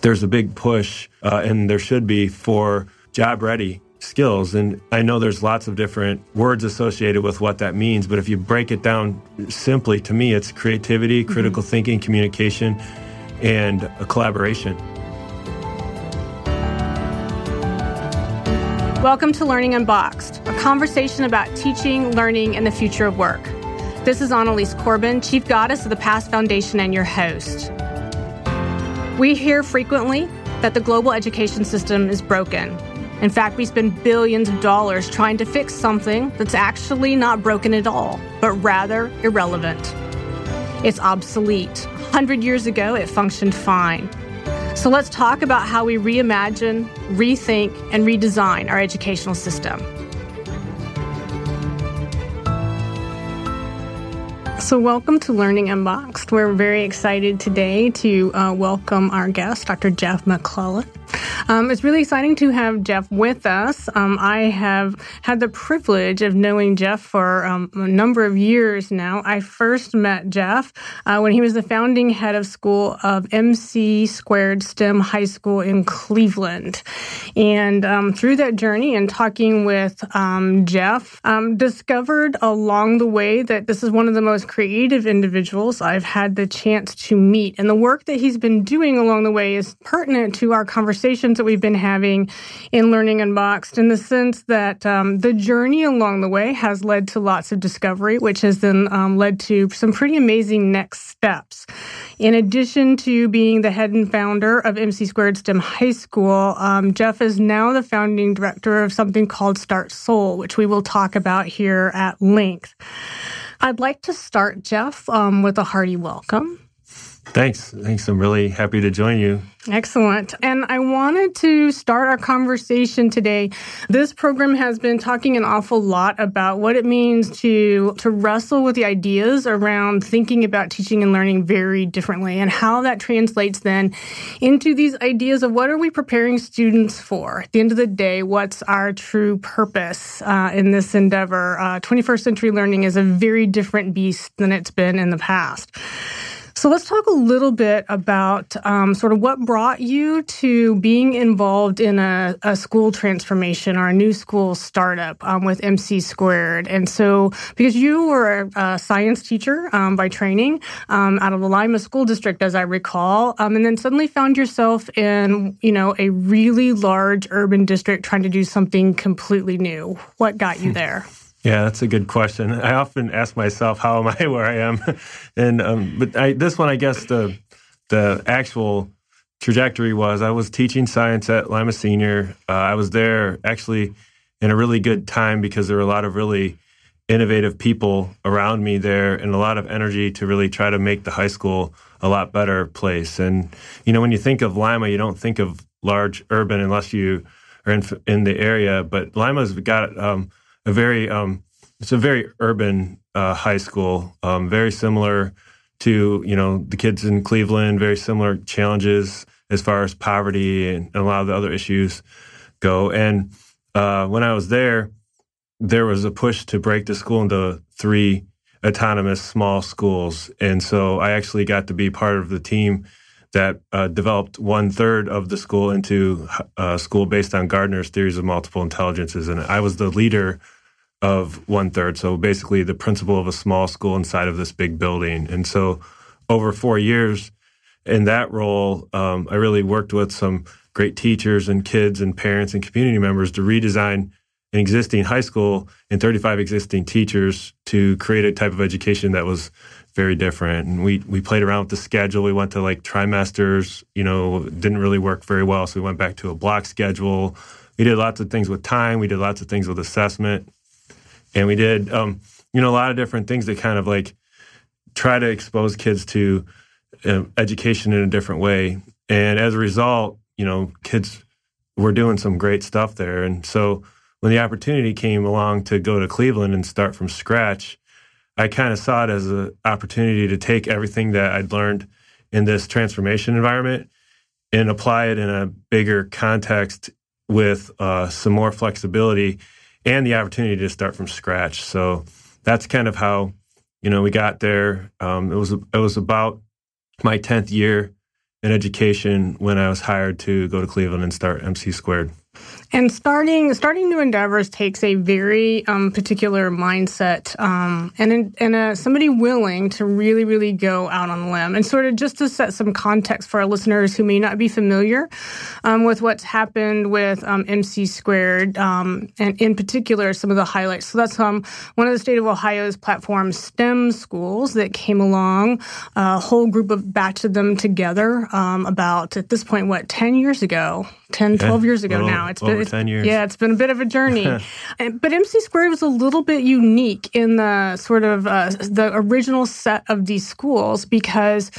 there's a big push, uh, and there should be for job ready skills. And I know there's lots of different words associated with what that means, but if you break it down simply, to me, it's creativity, mm-hmm. critical mm-hmm. thinking, communication, and a collaboration. Welcome to Learning Unboxed, a conversation about teaching, learning, and the future of work. This is Annalise Corbin, Chief Goddess of the PAST Foundation, and your host. We hear frequently that the global education system is broken. In fact, we spend billions of dollars trying to fix something that's actually not broken at all, but rather irrelevant. It's obsolete. 100 years ago, it functioned fine. So let's talk about how we reimagine, rethink, and redesign our educational system. So, welcome to Learning Unboxed. We're very excited today to uh, welcome our guest, Dr. Jeff McClellan. Um, it's really exciting to have Jeff with us. Um, I have had the privilege of knowing Jeff for um, a number of years now. I first met Jeff uh, when he was the founding head of school of MC Squared STEM High School in Cleveland. And um, through that journey and talking with um, Jeff, um, discovered along the way that this is one of the most creative individuals I've had the chance to meet. And the work that he's been doing along the way is pertinent to our conversations that we've been having in Learning Unboxed in the sense that um, the journey along the way has led to lots of discovery, which has then um, led to some pretty amazing next steps. In addition to being the head and founder of MC Squared STEM High School, um, Jeff is now the founding director of something called StartSOLE, which we will talk about here at length. I'd like to start, Jeff, um, with a hearty welcome. Thanks. Thanks. I'm really happy to join you. Excellent. And I wanted to start our conversation today. This program has been talking an awful lot about what it means to, to wrestle with the ideas around thinking about teaching and learning very differently and how that translates then into these ideas of what are we preparing students for? At the end of the day, what's our true purpose uh, in this endeavor? Uh, 21st century learning is a very different beast than it's been in the past. So let's talk a little bit about um, sort of what brought you to being involved in a, a school transformation or a new school startup um, with MC Squared. And so, because you were a, science teacher um, by training um, out of the Lima School District, as I recall, um, and then suddenly found yourself in, you know, a really large urban district trying to do something completely new. What got you there? Yeah, that's a good question. I often ask myself, "How am I where I am?" and um, but I, this one, I guess the the actual trajectory was I was teaching science at Lima Senior. Uh, I was there actually in a really good time because there were a lot of really innovative people around me there and a lot of energy to really try to make the high school a lot better place. And you know, when you think of Lima, you don't think of large urban unless you are in in the area. But Lima's got um, a very um, it's a very urban uh, high school, um, very similar to you know the kids in Cleveland, very similar challenges as far as poverty and, a lot of the other issues go. And uh, when I was there, there was a push to break the school into three autonomous small schools, and so I actually got to be part of the team that uh, developed one third of the school into a uh, school based on Gardner's theories of multiple intelligences, and I was the leader of one third. So basically, the principal of a small school inside of this big building. And so, over four years in that role, um, I really worked with some great teachers and kids and parents and community members to redesign an existing high school and 35 existing teachers to create a type of education that was very different. And we we played around with the schedule. We went to like trimesters. You know, didn't really work very well, so we went back to a block schedule. We did lots of things with time. We did lots of things with assessment and we did um, you know a lot of different things that kind of like try to expose kids to uh, education in a different way. And as a result you know kids were doing some great stuff there. And so when the opportunity came along to go to cleveland and start from scratch i kind of saw it as an opportunity to take everything that i'd learned in this transformation environment and apply it in a bigger context with uh, some more flexibility and the opportunity to start from scratch. So that's kind of how you know we got there. Um, it was it was about my tenth year in education when I was hired to go to Cleveland and start MC Squared. And starting starting new endeavors takes a very um, particular mindset um, and and uh, somebody willing to really really go out on a limb. And sort of just to set some context for our listeners who may not be familiar um, with what's happened with MC um, Squared, um, and in particular some of the highlights. So that's um, one of the state of Ohio's platform STEM schools that came along. A whole group of batch of them together about at this point what ten years ago 10, 12 years ago little, now. It's been it's, 10 years. Yeah, it's been a bit of a journey. but MC Squared was a little bit unique in the sort of uh, the original set of these schools because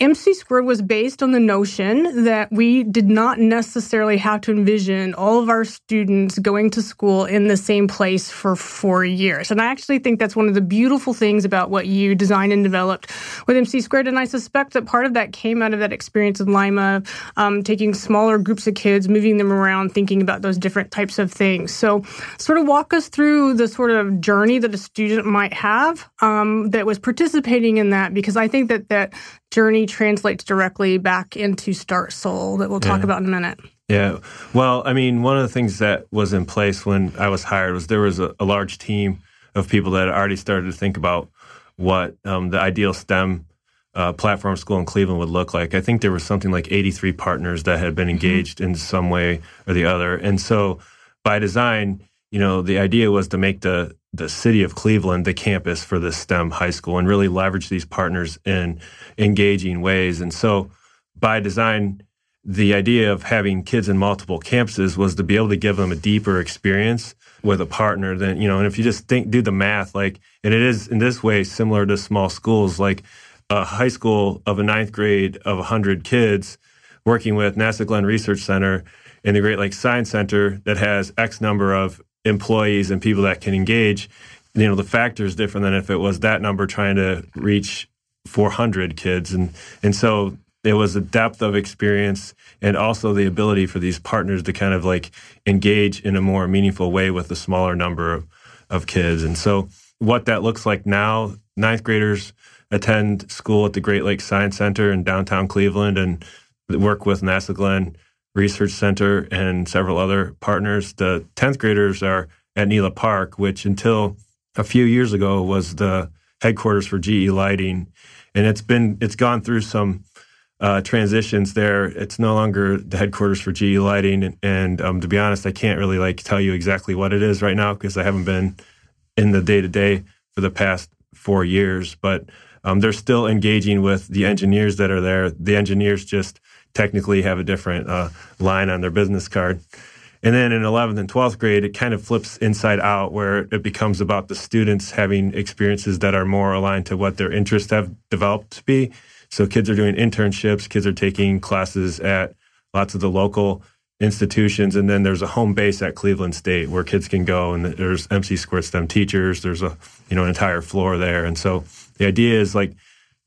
MC Squared was based on the notion that we did not necessarily have to envision all of our students going to school in the same place for four years. And I actually think that's one of the beautiful things about what you designed and developed with MC Squared. And I suspect that part of that came out of that experience in Lima, um, taking smaller groups of kids, moving them around, thinking about those different types of things. So, sort of walk us through the sort of journey that a student might have um, that was participating in that, because I think that that journey translates directly back into StartSOLE that we'll talk yeah. about in a minute. Yeah. Well, I mean, one of the things that was in place when I was hired was there was a, a large team of people that had already started to think about what um, the ideal STEM uh, platform school in Cleveland would look like. I think there was something like 83 partners that had been mm-hmm. engaged mm-hmm. in some way or the other. And so by design, you know, the idea was to make the the city of Cleveland the campus for the STEM high school and really leverage these partners in engaging ways. And so by design, the idea of having kids in multiple campuses was to be able to give them a deeper experience with a partner than, you know, and if you just think, do the math, like, and it is in this way similar to small schools, like a high school of a ninth grade of 100 kids working with NASA Glenn Research Center and the Great Lakes Science Center that has X number of employees and people that can engage, you know, the factor is different than if it was that number trying to reach 400 kids. And, and so it was a depth of experience and also the ability for these partners to kind of like engage in a more meaningful way with a smaller number of, of kids. And so what that looks like now, ninth graders attend school at the Great Lakes Science Center in downtown Cleveland and work with NASA Glenn Research Center and several other partners. The 10th graders are at Nela Park, which until a few years ago was the headquarters for GE Lighting. And it's been, it's gone through some uh, transitions there. It's no longer the headquarters for GE Lighting. And, and um, to be honest, I can't really like tell you exactly what it is right now because I haven't been in the day to day for the past four years. But um, they're still engaging with the engineers that are there. The engineers just technically have a different uh, line on their business card. And then in 11th and 12th grade, it kind of flips inside out where it becomes about the students having experiences that are more aligned to what their interests have developed to be. So kids are doing internships, kids are taking classes at lots of the local institutions, and then there's a home base at Cleveland State where kids can go, and there's MC Squared STEM teachers. There's a you know an entire floor there, and so the idea is like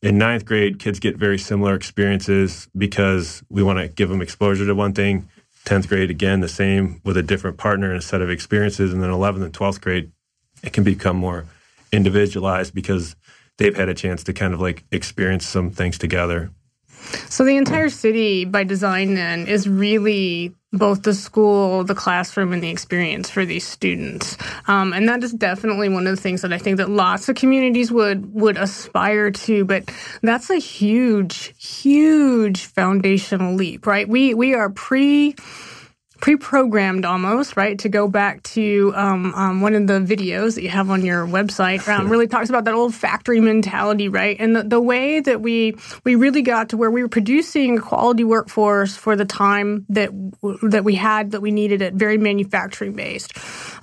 in ninth grade, kids get very similar experiences because we want to give them exposure to one thing. 10th grade, again, the same with a different partner and a set of experiences. And then 11th and 12th grade, it can become more individualized because they've had a chance to kind of like experience some things together. So the entire city, by design, then, is really both the school, the classroom, and the experience for these students. Um, and that is definitely one of the things that I think that lots of communities would would aspire to. But that's a huge, huge foundational leap, right? We we are pre pre-programmed almost, right? To go back to um, um, one of the videos that you have on your website, um, really talks about that old factory mentality, right? And the, the way that we we really got to where we were producing a quality workforce for the time that that we had that we needed it, very manufacturing based,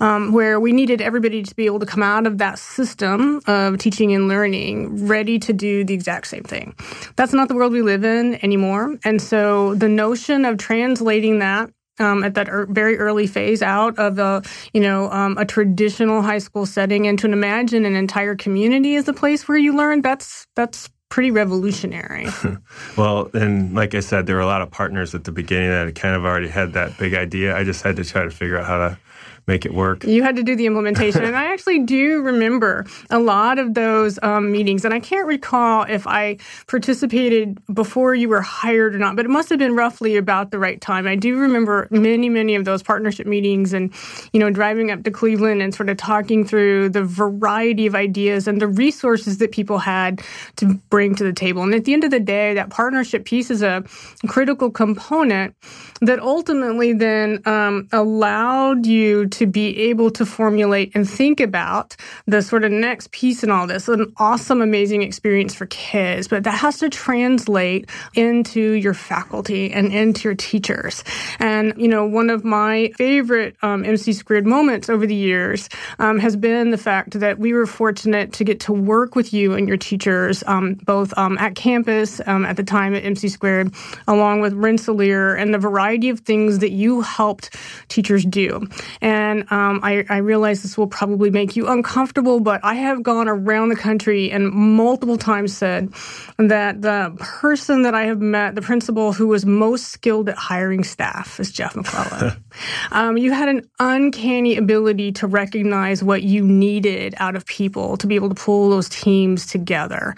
um, where we needed everybody to be able to come out of that system of teaching and learning ready to do the exact same thing. That's not the world we live in anymore, and so the notion of translating that um, at that er- very early phase out of a you know um, a traditional high school setting and to imagine an entire community as a place where you learn that's that's pretty revolutionary. well, and like I said, there were a lot of partners at the beginning that kind of already had that big idea. I just had to try to figure out how to make it work. You had to do the implementation. and I actually do remember a lot of those um, meetings. And I can't recall if I participated before you were hired or not, but it must have been roughly about the right time. I do remember many, many of those partnership meetings and, you know, driving up to Cleveland and sort of talking through the variety of ideas and the resources that people had to bring to the table. And at the end of the day, that partnership piece is a critical component that ultimately then um, allowed you to be able to formulate and think about the sort of next piece in all this. An awesome, amazing experience for kids, but that has to translate into your faculty and into your teachers. And, you know, one of my favorite um, MC squared moments over the years um, has been the fact that we were fortunate to get to work with you and your teachers, um, both um, at campus um, at the time at MC squared, along with Rensselaer and the variety of things that you helped teachers do. And um, I, I realize this will probably make you uncomfortable, but I have gone around the country and multiple times said that the person that I have met, the principal who was most skilled at hiring staff, is Jeff McClellan. um, you had an uncanny ability to recognize what you needed out of people to be able to pull those teams together.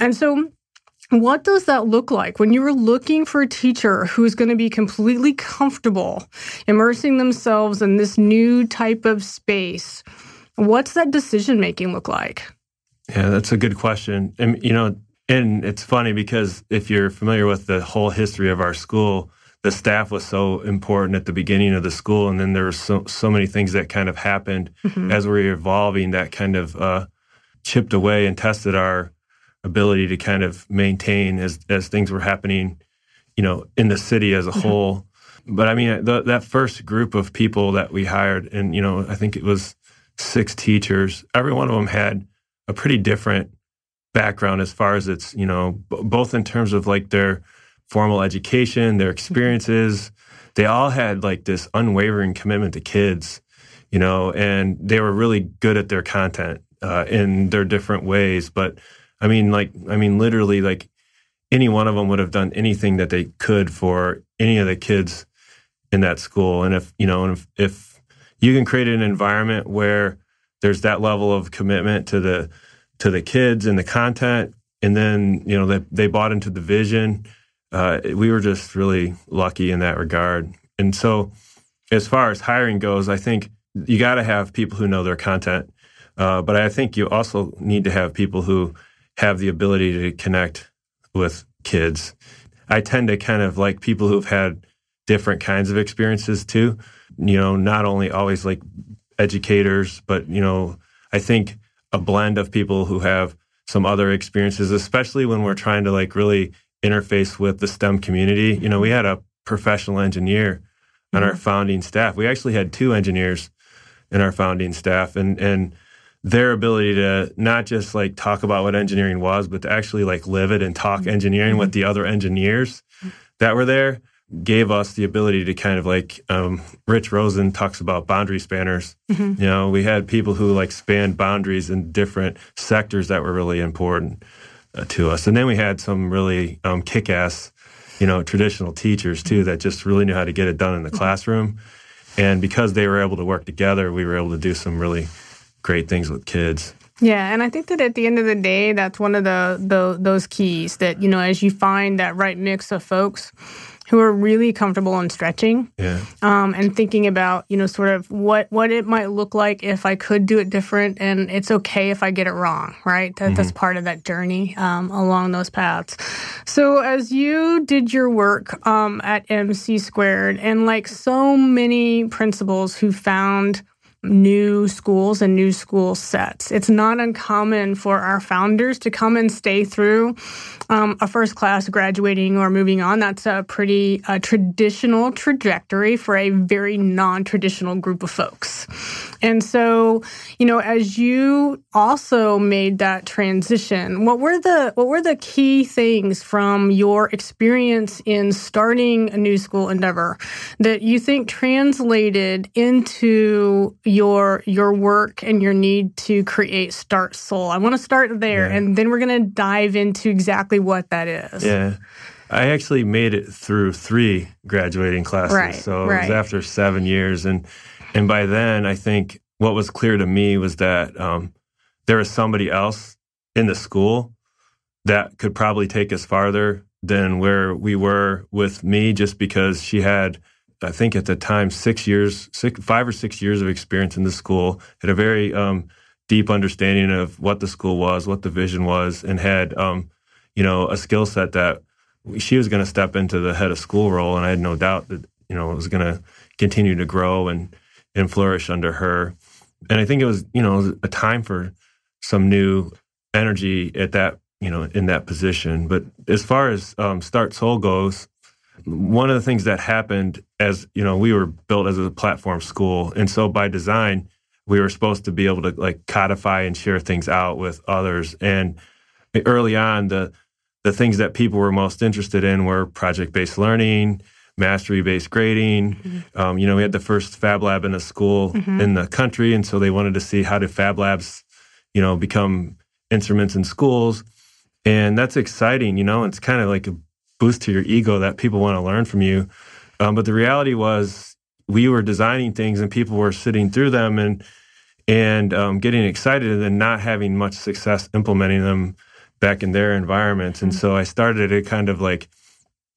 And so what does that look like when you are looking for a teacher who's going to be completely comfortable immersing themselves in this new type of space? What's that decision making look like? Yeah, that's a good question. And, you know, and it's funny because if you're familiar with the whole history of our school, the staff was so important at the beginning of the school. And then there were so, so many things that kind of happened mm-hmm. as we were evolving that kind of uh, chipped away and tested our ability to kind of maintain as as things were happening, you know, in the city as a mm-hmm. whole. But I mean, the, that first group of people that we hired, and you know, I think it was six teachers. Every one of them had a pretty different background as far as it's you know, b- both in terms of like their formal education, their experiences. They all had like this unwavering commitment to kids, you know, and they were really good at their content uh, in their different ways. But I mean, like, I mean, literally, like any one of them would have done anything that they could for any of the kids in that school. And if, you know, if, if you can create an environment where there's that level of commitment to the, to the kids and the content, and then, you know, they, they bought into the vision, uh, we were just really lucky in that regard. And so, as far as hiring goes, I think you got to have people who know their content. Uh, but I think you also need to have people who have the ability to connect with kids. I tend to kind of like people who've had different kinds of experiences too. You know, not only always like educators, but, you know, I think a blend of people who have some other experiences, especially when we're trying to like really interface with the STEM community. You know, we had a professional engineer on mm-hmm. our founding staff. We actually had two engineers in our founding staff and and their ability to not just like talk about what engineering was, but to actually like live it and talk mm-hmm. engineering with the other engineers that were there gave us the ability to kind of like um, Rich Rosen talks about boundary spanners. Mm-hmm. You know, we had people who like spanned boundaries in different sectors that were really important uh, to us, and then we had some really um, kick-ass, you know, traditional teachers too that just really knew how to get it done in the mm-hmm. classroom. And because they were able to work together, we were able to do some really great things with kids. Yeah, and I think that at the end of the day, that's one of the, the those keys that you know as you find that right mix of folks who are really comfortable in stretching, yeah. um, and thinking about you know sort of what what it might look like if I could do it different, and it's okay if I get it wrong, right? That, mm-hmm. That's part of that journey um, along those paths. So as you did your work um, at MC Squared, and like so many principals who found new schools and new school sets. It's not uncommon for our founders to come and stay through um, a first class graduating or moving on. That's a pretty uh, traditional trajectory for a very non traditional group of folks. And so, you know, as you also made that transition, what were the what were the key things from your experience in starting a new school endeavor that you think translated into your your work and your need to create StartSOLE. I want to start there, yeah. and then we're going to dive into exactly what that is. Yeah. I actually made it through three graduating classes. Right, so right. it was after seven years. And, And by then, I think what was clear to me was that um, there was somebody else in the school that could probably take us farther than where we were with me, just because she had, I think at the time, six years, six, five or six years of experience in the school, had a very um, deep understanding of what the school was, what the vision was, and had, um, you know, a skill set that she was going to step into the head of school role, and I had no doubt that you know it was going to continue to grow and and flourish under her. And I think it was you know a time for some new energy at that you know, in that position. But as far as um, StartSOLE goes, one of the things that happened as you know we were built as a platform school, and so by design we were supposed to be able to like codify and share things out with others. And early on, the the things that people were most interested in were project based learning, mastery based grading. Mm-hmm. Um, you know, we had the first Fab Lab in a school mm-hmm. in the country, and so they wanted to see how do Fab Labs, you know, become instruments in schools. And that's exciting, you know, it's kind of like a boost to your ego that people want to learn from you. Um, but the reality was we were designing things and people were sitting through them and and um, getting excited and then not having much success implementing them back in their environments. And mm-hmm. so I started it kind of like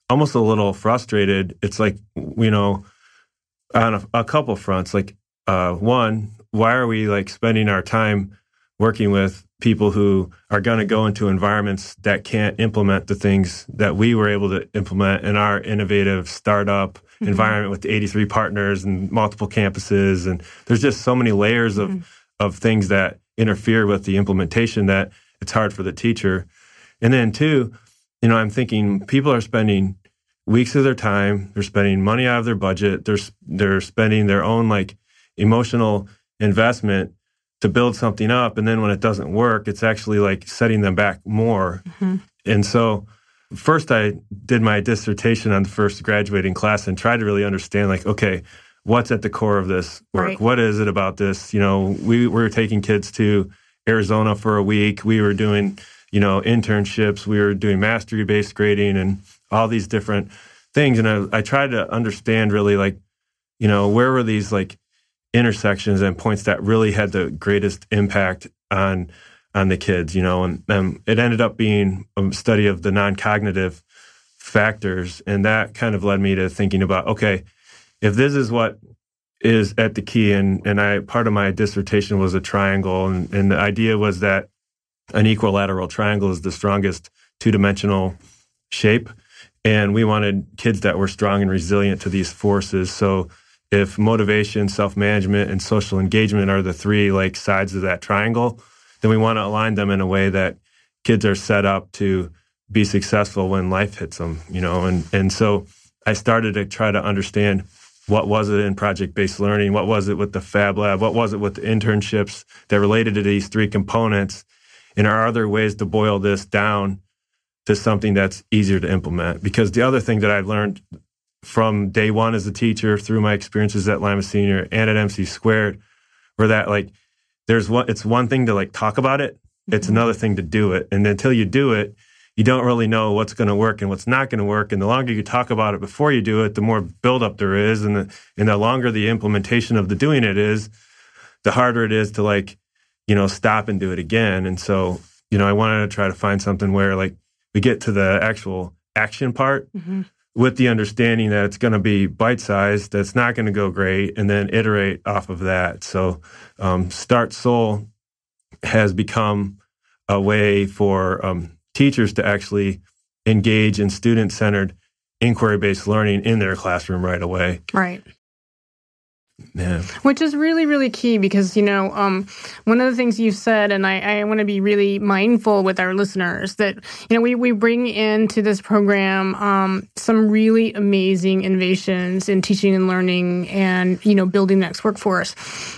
almost a little frustrated. It's like, you know, on a, a couple fronts. Like, uh, one, why are we like spending our time working with people who are going to go into environments that can't implement the things that we were able to implement in our innovative startup mm-hmm. environment with 83 partners and multiple campuses and there's just so many layers of mm-hmm. of things that interfere with the implementation that it's hard for the teacher and then two you know i'm thinking people are spending weeks of their time they're spending money out of their budget they're they're spending their own like emotional investment to build something up and then when it doesn't work it's actually like setting them back more. Mm-hmm. and so first i did my dissertation on the first graduating class and tried to really understand like okay what's at the core of this work? Right. what is it about this? You know we were taking kids to arizona for a week. We were doing you know internships. We were doing mastery based grading and all these different things. And I, I tried to understand really like you know where were these like intersections and points that really had the greatest impact on on the kids, you know, and, and it ended up being a study of the non-cognitive factors, and that kind of led me to thinking about, okay, if this is what is at the key, and and I part of my dissertation was a triangle, and, and the idea was that an equilateral triangle is the strongest two-dimensional shape, and we wanted kids that were strong and resilient to these forces, so if motivation, self management, and social engagement are the three like sides of that triangle, then we want to align them in a way that kids are set up to be successful when life hits them, you know. And and so I started to try to understand what was it in project based learning, what was it with the Fab Lab, what was it with the internships that related to these three components, and are other ways to boil this down to something that's easier to implement? Because the other thing that I've learned from day one as a teacher through my experiences at Lima Senior and at MC Squared, where that like there's one it's one thing to like talk about it, it's mm-hmm. another thing to do it. And until you do it, you don't really know what's going to work and what's not going to work. And the longer you talk about it before you do it, the more buildup there is, and the and the longer the implementation of the doing it is, the harder it is to like, you know, stop and do it again. And so, you know, I wanted to try to find something where like we get to the actual action part. Mm-hmm with the understanding that it's going to be bite sized, that's not going to go great, and then iterate off of that. So, um, StartSOLE has become a way for um, teachers to actually engage in student centered inquiry based learning in their classroom right away. Right. Yeah. Which is really, really key because, you know, um, one of the things you said, and I, I want to be really mindful with our listeners that, you know, we, we bring into this program um, some really amazing innovations in teaching and learning and, you know, building the next workforce.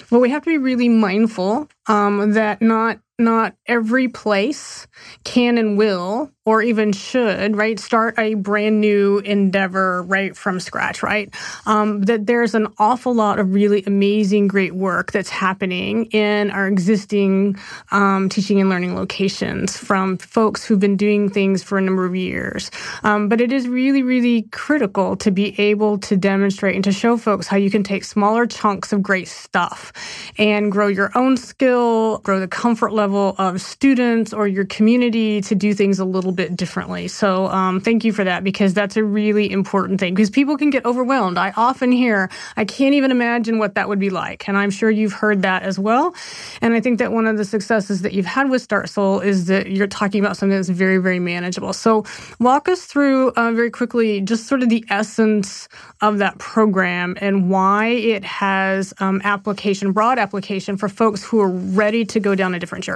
But we have to be really mindful um, that not not every place can and will or even should, right, start a brand new endeavor right from scratch, right? Um, that there's an awful lot of really amazing, great work that's happening in our existing um, teaching and learning locations from folks who've been doing things for a number of years. Um, but it is really, really critical to be able to demonstrate and to show folks how you can take smaller chunks of great stuff and grow your own skill, grow the comfort level of students or your community to do things a little bit differently. So um, thank you for that because that's a really important thing because people can get overwhelmed. I often hear, I can't even imagine what that would be like. And I'm sure you've heard that as well. And I think that one of the successes that you've had with StartSOLE is that you're talking about something that's very, very manageable. So walk us through uh, very quickly just sort of the essence of that program and why it has um, application, broad application for folks who are ready to go down a different journey.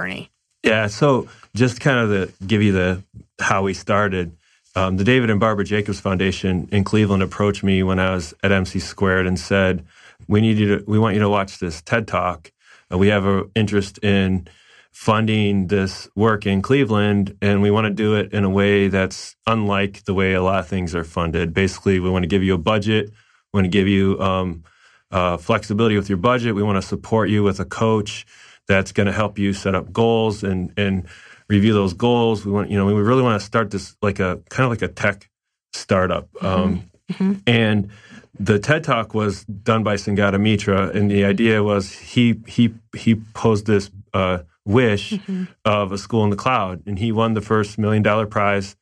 Yeah. So just kind of to give you the how we started. Um, the David and Barbara Jacobs Foundation in Cleveland approached me when I was at MC Squared and said, "We need you to. We want you to watch this TED Talk. Uh, we have an interest in funding this work in Cleveland, and we want to do it in a way that's unlike the way a lot of things are funded. Basically, we want to give you a budget. We want to give you um, uh, flexibility with your budget. We want to support you with a coach that's going to help you set up goals and and." review those goals. We want, you know, we really want to start this like a kind of like a tech startup. Mm-hmm. Um, mm-hmm. And the TED Talk was done by Sugata Mitra, and the idea was he he he posed this uh, wish mm-hmm. of a school in the cloud, and he won the first million dollar prize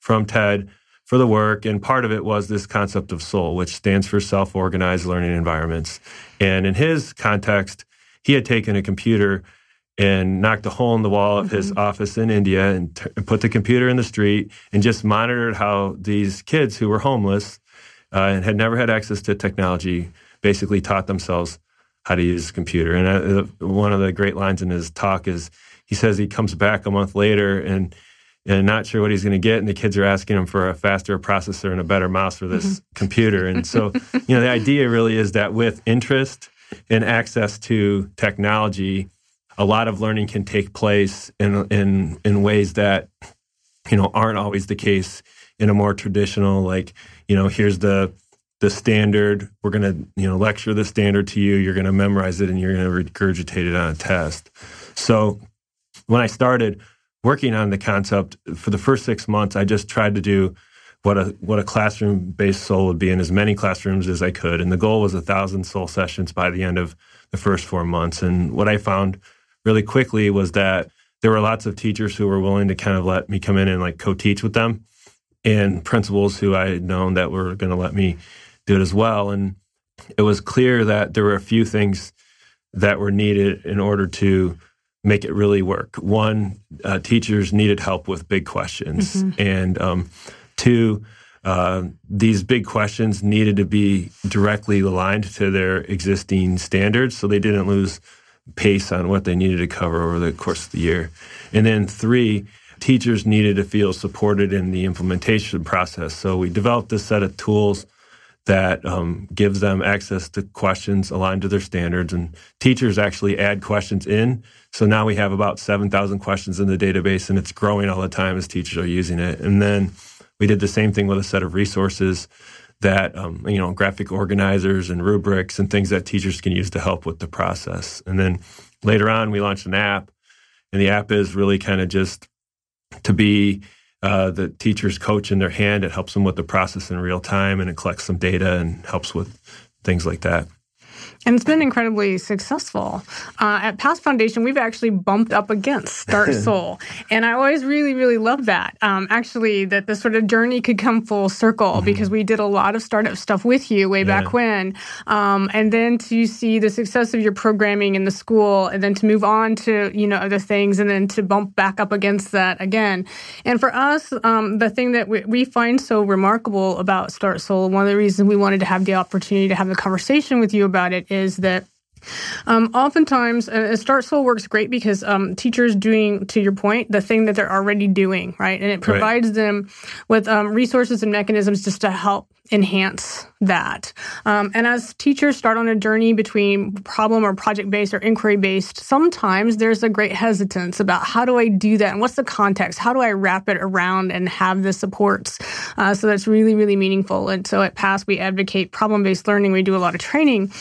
from TED for the work. And part of it was this concept of SOLE, which stands for self organized learning environments. And in his context, he had taken a computer and knocked a hole in the wall of his mm-hmm. office in India and, t- put the computer in the street and just monitored how these kids who were homeless uh, and had never had access to technology basically taught themselves how to use a computer. And uh, one of the great lines in his talk is he says he comes back a month later and and not sure what he's going to get, and the kids are asking him for a faster processor and a better mouse for this mm-hmm. computer. And so, you know, the idea really is that with interest and access to technology, a lot of learning can take place in in in ways that you know aren't always the case in a more traditional like you know here's the the standard we're going to you know lecture the standard to you you're going to memorize it and you're going to regurgitate it on a test. So when i started working on the concept for the first 6 months i just tried to do what a what a classroom based SOLE would be in as many classrooms as I could and the goal was a thousand SOLE sessions by the end of the first 4 months and what I found really quickly was that there were lots of teachers who were willing to kind of let me come in and like co-teach with them and principals who I had known that were going to let me do it as well. And it was clear that there were a few things that were needed in order to make it really work. One, uh, teachers needed help with big questions. Mm-hmm. And um, two, uh, these big questions needed to be directly aligned to their existing standards so they didn't lose pace on what they needed to cover over the course of the year. And then three, teachers needed to feel supported in the implementation process. So we developed a set of tools that um, gives them access to questions aligned to their standards. And teachers actually add questions in. So now we have about 7,000 questions in the database, and it's growing all the time as teachers are using it. And then we did the same thing with a set of resources that um, you know graphic organizers and rubrics and things that teachers can use to help with the process. And then later on, we launched an app, and the app is really kind of just to be uh, the teacher's coach in their hand. It helps them with the process in real time, and it collects some data and helps with things like that. And it's been incredibly successful. Uh, at PAST Foundation, we've actually bumped up against Start Soul. and I always really, really love that. Um, actually, that the sort of journey could come full circle mm-hmm. because we did a lot of startup stuff with you way yeah. back when. Um, and then to see the success of your programming in the school and then to move on to, you know, other things and then to bump back up against that again. And for us, um, the thing that we, we find so remarkable about StartSOLE, one of the reasons we wanted to have the opportunity to have a conversation with you about it is that um, oftentimes, uh, StartSOLE works great because um, teachers doing, to your point, the thing that they're already doing, right? And it provides right. them with um, resources and mechanisms just to help enhance that. Um, and as teachers start on a journey between problem or project based or inquiry based, sometimes there's a great hesitance about how do I do that and what's the context? How do I wrap it around and have the supports? Uh, so that's really, really meaningful. And so at PASS, we advocate problem based learning. We do a lot of training.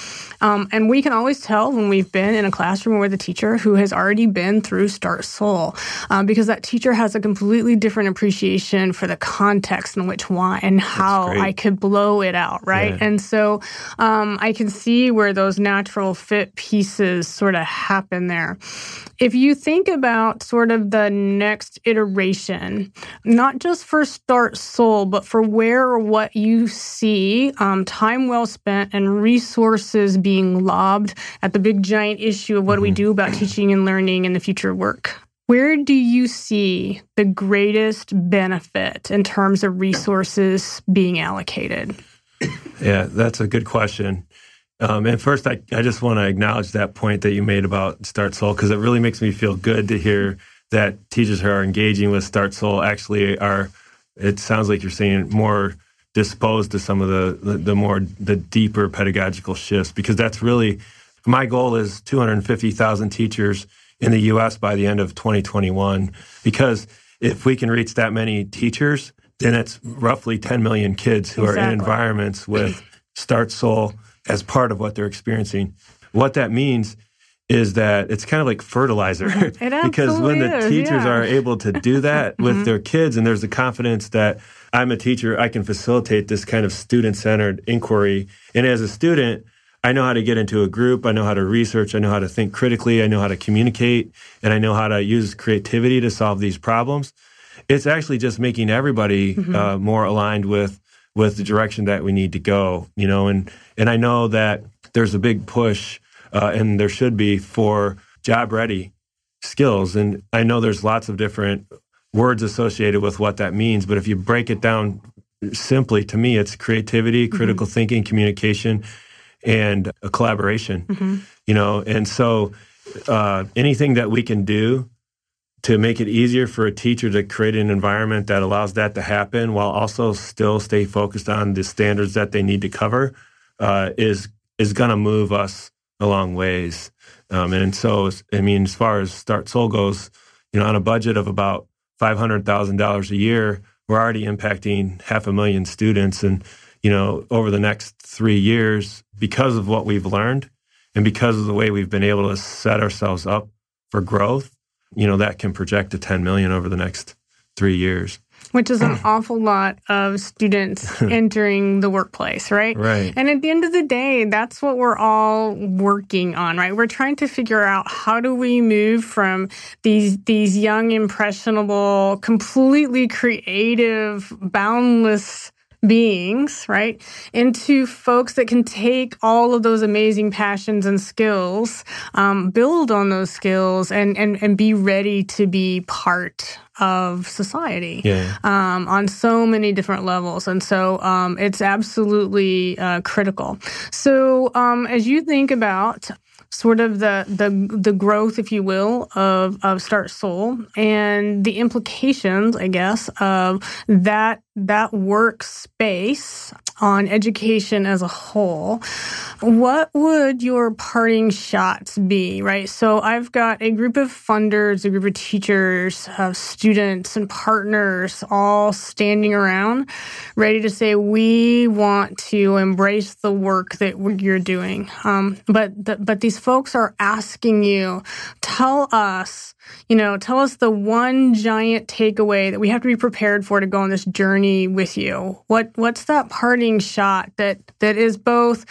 Um, and we can always tell when we've been in a classroom with a teacher who has already been through StartSOLE, um, because that teacher has a completely different appreciation for the context in which why and how I could blow it out, right? Yeah. And so um, I can see where those natural fit pieces sort of happen there. If you think about sort of the next iteration, not just for StartSOLE, but for where or what you see um, time well spent and resources being lobbed at the big giant issue of what mm-hmm. do we do about teaching and learning in the future of work. Where do you see the greatest benefit in terms of resources being allocated? Yeah, that's a good question. Um, and first, I, I just want to acknowledge that point that you made about StartSOLE because it really makes me feel good to hear that teachers who are engaging with StartSOLE actually are. It sounds like you're saying more disposed to some of the, the, the more the deeper pedagogical shifts because that's really my goal is 250,000 teachers in the US by the end of 2021 because if we can reach that many teachers then it's roughly 10 million kids who exactly. are in environments with StartSOLE as part of what they're experiencing what that means is that it's kind of like fertilizer because when the is, teachers yeah. are able to do that with mm-hmm. their kids and there's the confidence that I'm a teacher, I can facilitate this kind of student centered inquiry. And as a student, I know how to get into a group. I know how to research. I know how to think critically. I know how to communicate and I know how to use creativity to solve these problems. It's actually just making everybody mm-hmm. uh, more aligned with, with the direction that we need to go, you know, and, and I know that there's a big push, uh, and there should be for job ready skills. And I know there's lots of different words associated with what that means. But if you break it down simply, to me, it's creativity, critical mm-hmm. thinking, communication, and a collaboration. Mm-hmm. You know, and so uh, anything that we can do to make it easier for a teacher to create an environment that allows that to happen while also still stay focused on the standards that they need to cover uh, is is going to move us a long ways. Um, and so, I mean, as far as StartSOLE goes, you know, on a budget of about $500,000 a year, we're already impacting half a million students. And, you know, over the next three years, because of what we've learned and because of the way we've been able to set ourselves up for growth, you know, that can project to 10 million over the next three years which is an awful lot of students entering the workplace, right? Right. And at the end of the day, that's what we're all working on, right? We're trying to figure out how do we move from these these young, impressionable, completely creative, boundless beings, right, into folks that can take all of those amazing passions and skills, um, build on those skills, and, and, and be ready to be part of society yeah. um, on so many different levels. And so um, it's absolutely uh, critical. So um, as you think about sort of the the the growth, if you will, of of StartSOLE and the implications, I guess, of that that workspace on education as a whole, what would your parting shots be, right? So I've got a group of funders, a group of teachers, uh, students, and partners all standing around ready to say, we want to embrace the work that you're doing. Um, but, but these folks are asking you, tell us, you know, tell us the one giant takeaway that we have to be prepared for to go on this journey with you. What what's that parting shot that that is both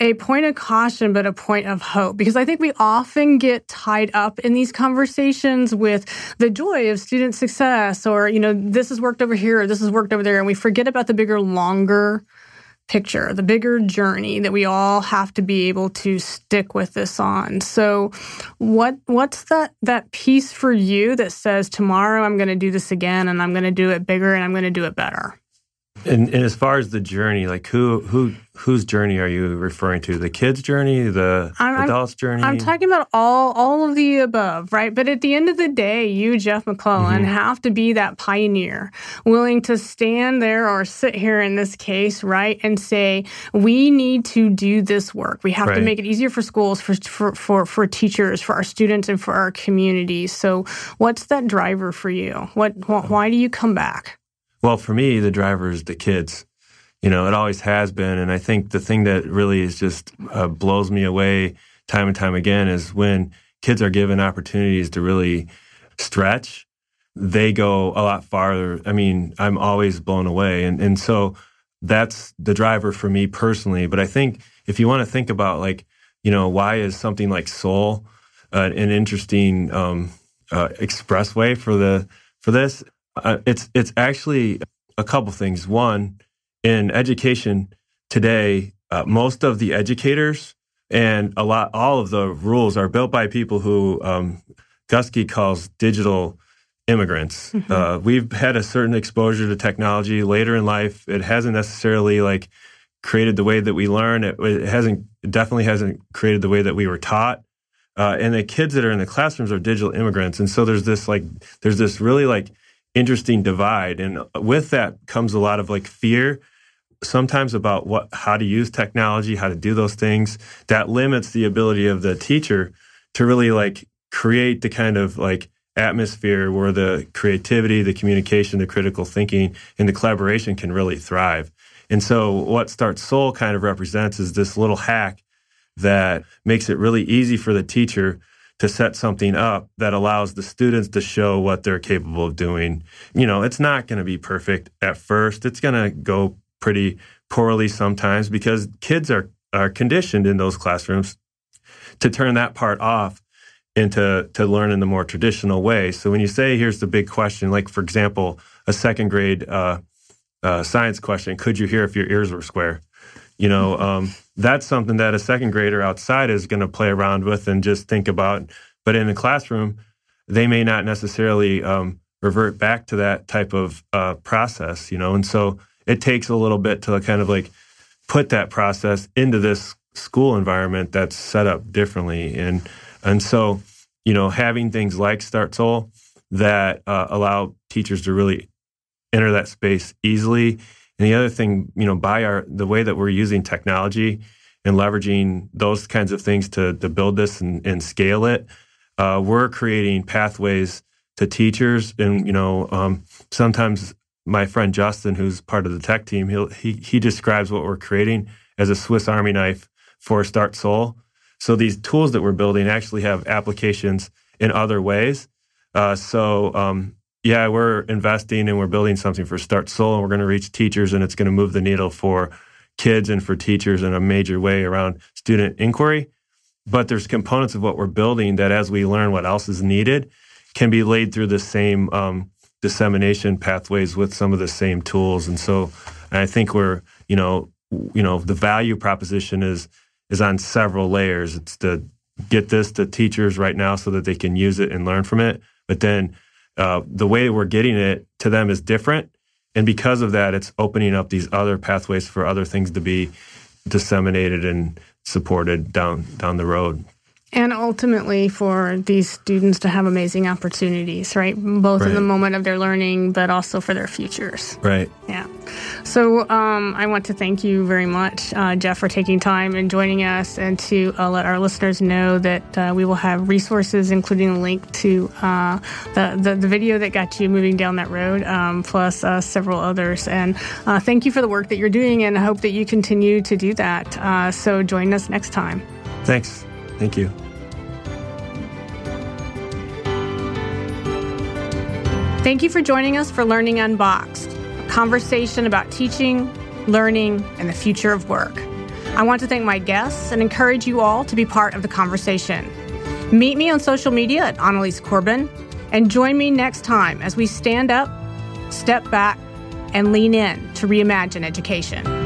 a point of caution but a point of hope? Because I think we often get tied up in these conversations with the joy of student success or, you know, this has worked over here or this has worked over there and we forget about the bigger longer picture, the bigger journey that we all have to be able to stick with this on. So what what's that that piece for you that says tomorrow I'm going to do this again and I'm going to do it bigger and I'm going to do it better? And, and, as far as the journey, like who who whose journey are you referring to? The kids' journey, the I'm, adults' journey? I'm talking about all all of the above, right? But at the end of the day, you, Jeff McClellan, mm-hmm. have to be that pioneer, willing to stand there or sit here in this case, right, and say we need to do this work. We have right. to make it easier for schools, for, for for for teachers, for our students, and for our communities. So, what's that driver for you? What why do you come back? Well, for me, the driver is the kids. You know, it always has been. And I think the thing that really is just uh, blows me away time and time again is when kids are given opportunities to really stretch, they go a lot farther. I mean, I'm always blown away. And, and so that's the driver for me personally. But I think if you want to think about like, you know, why is something like SOLE uh, an interesting um, uh, expressway for the for this? Uh, it's it's actually a couple things. One, in education today, uh, most of the educators and a lot, all of the rules are built by people who um, Guskey calls digital immigrants. Mm-hmm. Uh, we've had a certain exposure to technology later in life. It hasn't necessarily like created the way that we learn. It, it hasn't it definitely hasn't created the way that we were taught. Uh, and the kids that are in the classrooms are digital immigrants, and so there's this like there's this really like interesting divide. And with that comes a lot of like fear sometimes about what how to use technology, how to do those things. That limits the ability of the teacher to really like create the kind of like atmosphere where the creativity, the communication, the critical thinking, and the collaboration can really thrive. And so what StartSOLE kind of represents is this little hack that makes it really easy for the teacher to set something up that allows the students to show what they're capable of doing. You know, it's not going to be perfect at first. It's going to go pretty poorly sometimes because kids are are conditioned in those classrooms to turn that part off and to, to learn in the more traditional way. So when you say, here's the big question, like for example, a second grade uh, uh, science question, could you hear if your ears were square? You know, um, that's something that a second grader outside is going to play around with and just think about. But in the classroom, they may not necessarily um, revert back to that type of uh, process, you know. And so it takes a little bit to kind of like put that process into this school environment that's set up differently. And and so, you know, having things like StartSOLE that uh, allow teachers to really enter that space easily and the other thing, you know, by our the way that we're using technology and leveraging those kinds of things to to build this and, and scale it, uh, we're creating pathways to teachers. And you know, um, sometimes my friend Justin, who's part of the tech team, he he he describes what we're creating as a Swiss Army knife for StartSOLE. So these tools that we're building actually have applications in other ways. Uh, so um, yeah, we're investing and we're building something for StartSOLE, and we're going to reach teachers, and it's going to move the needle for kids and for teachers in a major way around student inquiry. But there's components of what we're building that, as we learn what else is needed, can be laid through the same um, dissemination pathways with some of the same tools. And so, and I think we're, you know, you know, the value proposition is is on several layers. It's to get this to teachers right now so that they can use it and learn from it, but then uh, the way we're getting it to them is different. And because of that, it's opening up these other pathways for other things to be disseminated and supported down down the road. And ultimately, for these students to have amazing opportunities, right? Both right. in the moment of their learning, but also for their futures. Right. Yeah. So um, I want to thank you very much, uh, Jeff, for taking time and joining us, and to uh, let our listeners know that uh, we will have resources, including a link to uh, the, the, the video that got you moving down that road, um, plus uh, several others. And uh, thank you for the work that you're doing, and I hope that you continue to do that. so join us next time. Thanks. Thank you. Thank you for joining us for Learning Unboxed, a conversation about teaching, learning, and the future of work. I want to thank my guests and encourage you all to be part of the conversation. Meet me on social media at Annalies Corbin and join me next time as we stand up, step back, and lean in to reimagine education.